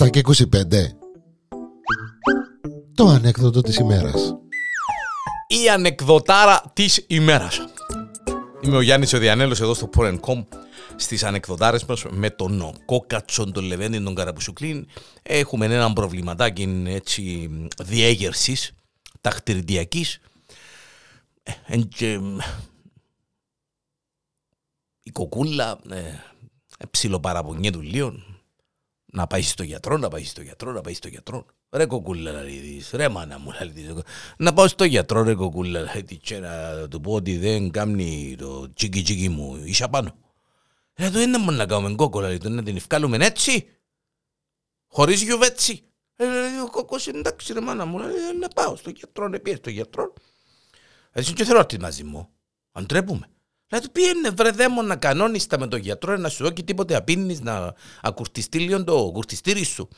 7 και 25 Το ανέκδοτο της ημέρας. Η ανεκδοτάρα της ημέρας. Είμαι ο Γιάννης ο Διανέλος εδώ στο Porn.com στις ανεκδοτάρες μας με τον Κόκατσον, τον Λεβέντη, τον Καραπουσουκλίν έχουμε ένα προβληματάκι έτσι διέγερσης ταχτηριδιακής ε, και, η κοκούλα ε, ψιλοπαραπονιέ του λίγο να πάει στο γιατρό, να πάει στο γιατρό, να πάει στο γιατρό. Ρε κοκούλα να δεις, ρε μάνα μου να δεις. Να πάω στο γιατρό ρε κοκούλα να δεις και να του πω ότι δεν κάνει το τσίκι τσίκι μου ίσα πάνω. Ρε το είναι μόνο να κάνουμε κόκολα, να την ευκάλουμε έτσι, χωρίς γιουβέτσι. Ε, ο κόκκος εντάξει ρε μάνα μου, να πάω στο γιατρό, να πιέσει στο γιατρό. Έτσι και θέλω να μαζί μου, αν τρέπουμε. Δηλαδή πήγαινε βρε δέμον να κανόνιστα με τον γιατρό να σου δώσει τίποτε απίνεις να ακουρτιστεί λίγο το κουρτιστήρι σου.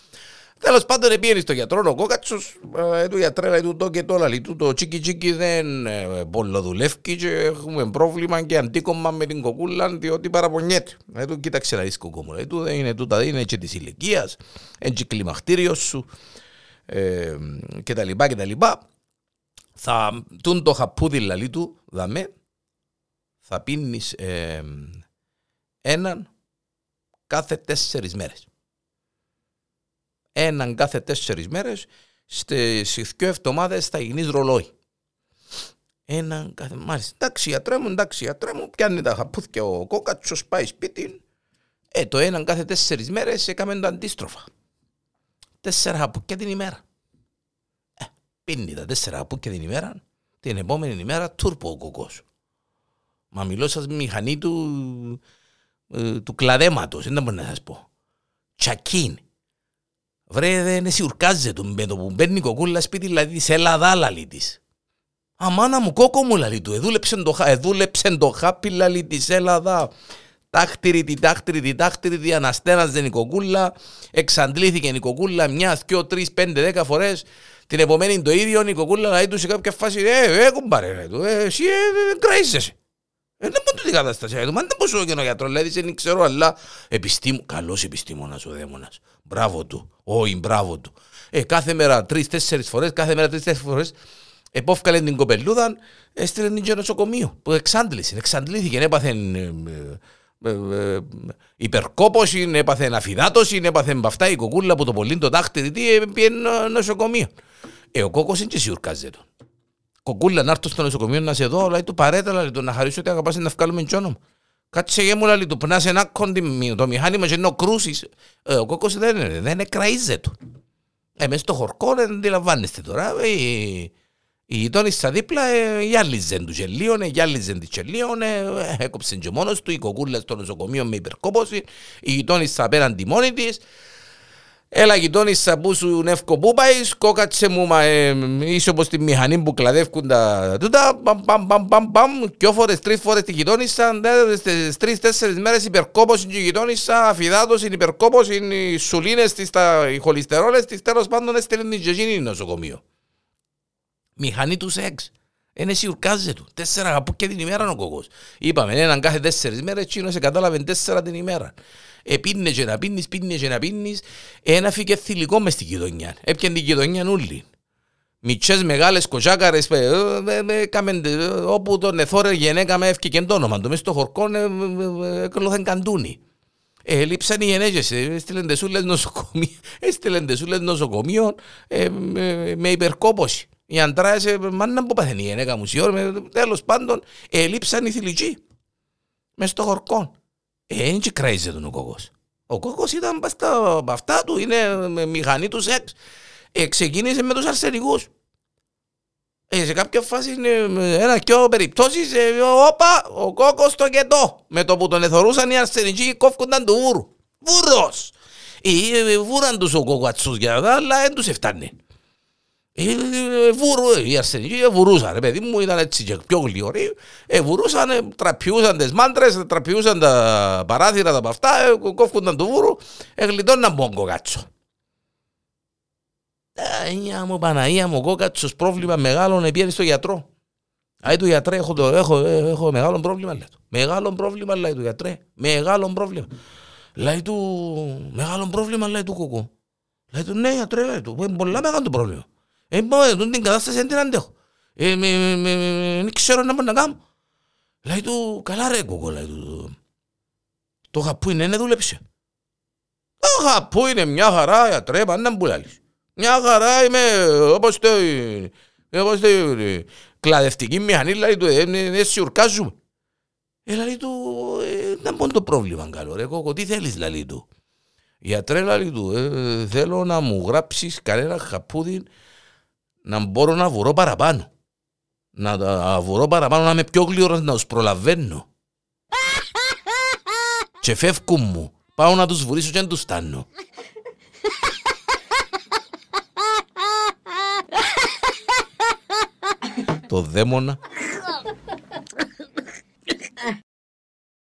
Τέλος πάντων, πήγαινε στο γιατρό ο κόκατσος, ε, του γιατρέλα του το και το λαλί του το τσίκι τσίκι δεν ε, δουλεύει και έχουμε πρόβλημα και αντίκομμα με την κοκούλα διότι παραπονιέται. Ε, του κοίταξε να δεις κοκόμου, ε, του δεν είναι τούτα, δεν είναι και της ηλικίας, έτσι κλιμακτήριο σου ε, κτλ. κτλ. Θα τούν το χαπούδι λαλί του, δαμέ, θα πίνεις ε, έναν κάθε τέσσερις μέρες. Έναν κάθε τέσσερις μέρες στις δύο εβδομάδες θα γίνεις ρολόι. Έναν κάθε... Μάλιστα, εντάξει γιατρέ μου, εντάξει γιατρέ μου, πιάνει τα χαπούθια ο κόκατσος, πάει σπίτι. Ε, το έναν κάθε τέσσερις μέρες έκαμε το αντίστροφα. Τέσσερα χαπούκια την ημέρα. Ε, πίνει τα τέσσερα χαπούκια την ημέρα, την επόμενη ημέρα τούρπο ο κοκός. Μα μιλώ σας μηχανή του, ε, του κλαδέματος, δεν μπορώ να σας πω. Τσακίν. Βρε δεν σιουρκάζεται με το που μπαίνει η κοκούλα σπίτι, δηλαδή σε Ελλάδα λαλή της. Αμάνα μου κόκο μου λαλή του, εδούλεψε το, εδούλεψε το χάπι λαλή της Ελλάδα. Τάχτηρη, τη τάχτηρη, τη τάχτηρη, τη αναστέναζε η κοκούλα, εξαντλήθηκε η κοκούλα μια, δυο, τρεις, πέντε, δέκα φορές. Την επομένη το ίδιο η κοκούλα λέει του σε κάποια φάση, ε, ε, κουμπάρε, ε, εσύ ε, κραίζεσαι. Ε, δεν μπορεί την κατάσταση. Ε, δεν πόσο και ο γιατρό, δηλαδή δεν ξέρω, αλλά επιστήμο, καλός επιστήμονας ο δαίμονας. Μπράβο του. Όχι, μπράβο του. Ε, κάθε μέρα τρει-τέσσερι φορές, κάθε μέρα τρει-τέσσερι φορές, επόφκαλε την κοπελούδα, έστειλε την και νοσοκομείο. Που εξάντλησε, εξαντλήθηκε, έπαθε ε, ε, ε, υπερκόπωση, έπαθε αφιδάτωση, έπαθε αυτά η κοκούλα που το πολύ το τάχτη, τι πήγαινε νοσοκομείο. Ε, ο κόκκος είναι και σιουρκάζεται κοκούλα να έρθω στο νοσοκομείο να σε δω, λέει του παρέτα, λέει του να χαρίσω ότι αγαπάς να βγάλουμε τζόνο μου. Κάτσε γε μου, λέει του, να σε ένα κόντι, το μηχάνημα και ενώ κρούσεις. Ε, ο κόκκος δεν είναι, δεν είναι του. Ε, μες στο χορκό δεν αντιλαμβάνεστε τώρα. Ε, η, η γειτόνισσα δίπλα ε, γυάλιζε τους γελίων, ε, γυάλιζε τη γελίων, ε, έκοψε και μόνος του, η κοκούλα στο νοσοκομείο με υπερκόπωση, η γειτόνισσα απέναντι μόνη της. Έλα γειτόνισσα που σου νεύκο που πάεις, κόκατσε μου, μα, ε, είσαι όπως τη μηχανή που κλαδεύκουν τα τούτα, παμ, παμ, παμ, παμ, παμ, δυο φορές, τρεις φορές τη γειτόνισσα, στις τρεις, τέσσερις μέρες υπερκόπωση η γειτόνισσα, αφιδάτωση, υπερκόπωση, οι σουλίνες της, τα, οι χολυστερόλες της, τέλος πάντων έστειλε την γεζίνη νοσοκομείο. Μηχανή του σεξ. Είναι σιουρκάζε του. Τέσσερα αγαπούκια την ημέρα ο κόκος. Είπαμε έναν κάθε τέσσερις μέρες, εκείνος κατάλαβε τέσσερα την ημέρα. Επίνε και να πίνεις, πίνε και να πίνεις, ένα φύγε θηλυκό μες στην γειτονιά. Έπιαν την γειτονιά όλοι. Μητσές μεγάλες κοτσάκαρες, όπου τον εθώρε γενέκα με έφυγε το όνομα του, μες στο χορκό έκλωθεν καντούνι. Ελείψαν οι γενέκες, έστειλαν τεσούλες νοσοκομείων, έστειλαν τεσούλες νοσοκομείων με υπερκόπωση. Οι αντράες, μάνα που παθαίνει η γενέκα μου, τέλος πάντων, ελείψαν οι θηλυκοί. Μες στο χορκό. Ε, και κρέιζε τον ο κόκκος. Ο κόκκος ήταν στα αυτά του, είναι μηχανή του σεξ. Ε, ξεκίνησε με τους αρσενικούς. Ε, σε κάποια φάση, ένα και περιπτώσεις, ε, όπα, ο κόκκος το κετό. Με το που τον εθωρούσαν οι αρσενικοί κόφκονταν του βούρου. Βούρος! Ε, βούραν τους ο κόκκατσους για αυτά, αλλά δεν τους έφτανε. Βουρού, οι αρσενικοί βουρούσαν, παιδί μου, ήταν έτσι και πιο γλυωροί. Ε, βουρούσαν, τραπιούσαν τις μάντρες, τραπιούσαν τα παράθυρα, τα αυτά, ε, κόφκονταν το βούρου, εγλιτώναν πόγκο κάτσο. Αγία μου, Παναγία μου, κόκατσος πρόβλημα μεγάλο πήγαινε στο γιατρό. Άι του γιατρέ, έχω, το, έχω, έχω μεγάλο πρόβλημα, λέει του. Μεγάλο πρόβλημα, λέει του γιατρέ. Μεγάλο πρόβλημα. Λέει του, μεγάλο πρόβλημα, λέει του κοκό. Λέει του, ναι, γιατρέ, λέει του, είναι πολλά μεγάλο το πρόβλημα. Ε, πω, ε, την κατάσταση δεν την αντέχω. Ε, με, με, με, με, δεν ξέρω να μπορώ να κάνω. Λέει του, καλά ρε κοκό, λέει του. Το χαπού είναι, δεν δούλεψε. Το χαπού είναι μια χαρά, γιατρέ, πάντα που λάλλεις. Μια χαρά είμαι, όπως το, όπως το, κλαδευτική μηχανή, λέει του, δεν σιουρκάζουμε. Ε, λέει του, δεν πω το πρόβλημα καλό ρε κόκο, τι θέλεις, λέει του. Γιατρέ, λέει του, ε, θέλω να μου γράψεις κανένα χαπούδι να μπορώ να βουρώ παραπάνω. Να βουρώ παραπάνω, να είμαι πιο γλυόρος, να τους προλαβαίνω. και φεύγουν μου. Πάω να τους βουρήσω και να τους στάνω. το δαίμονα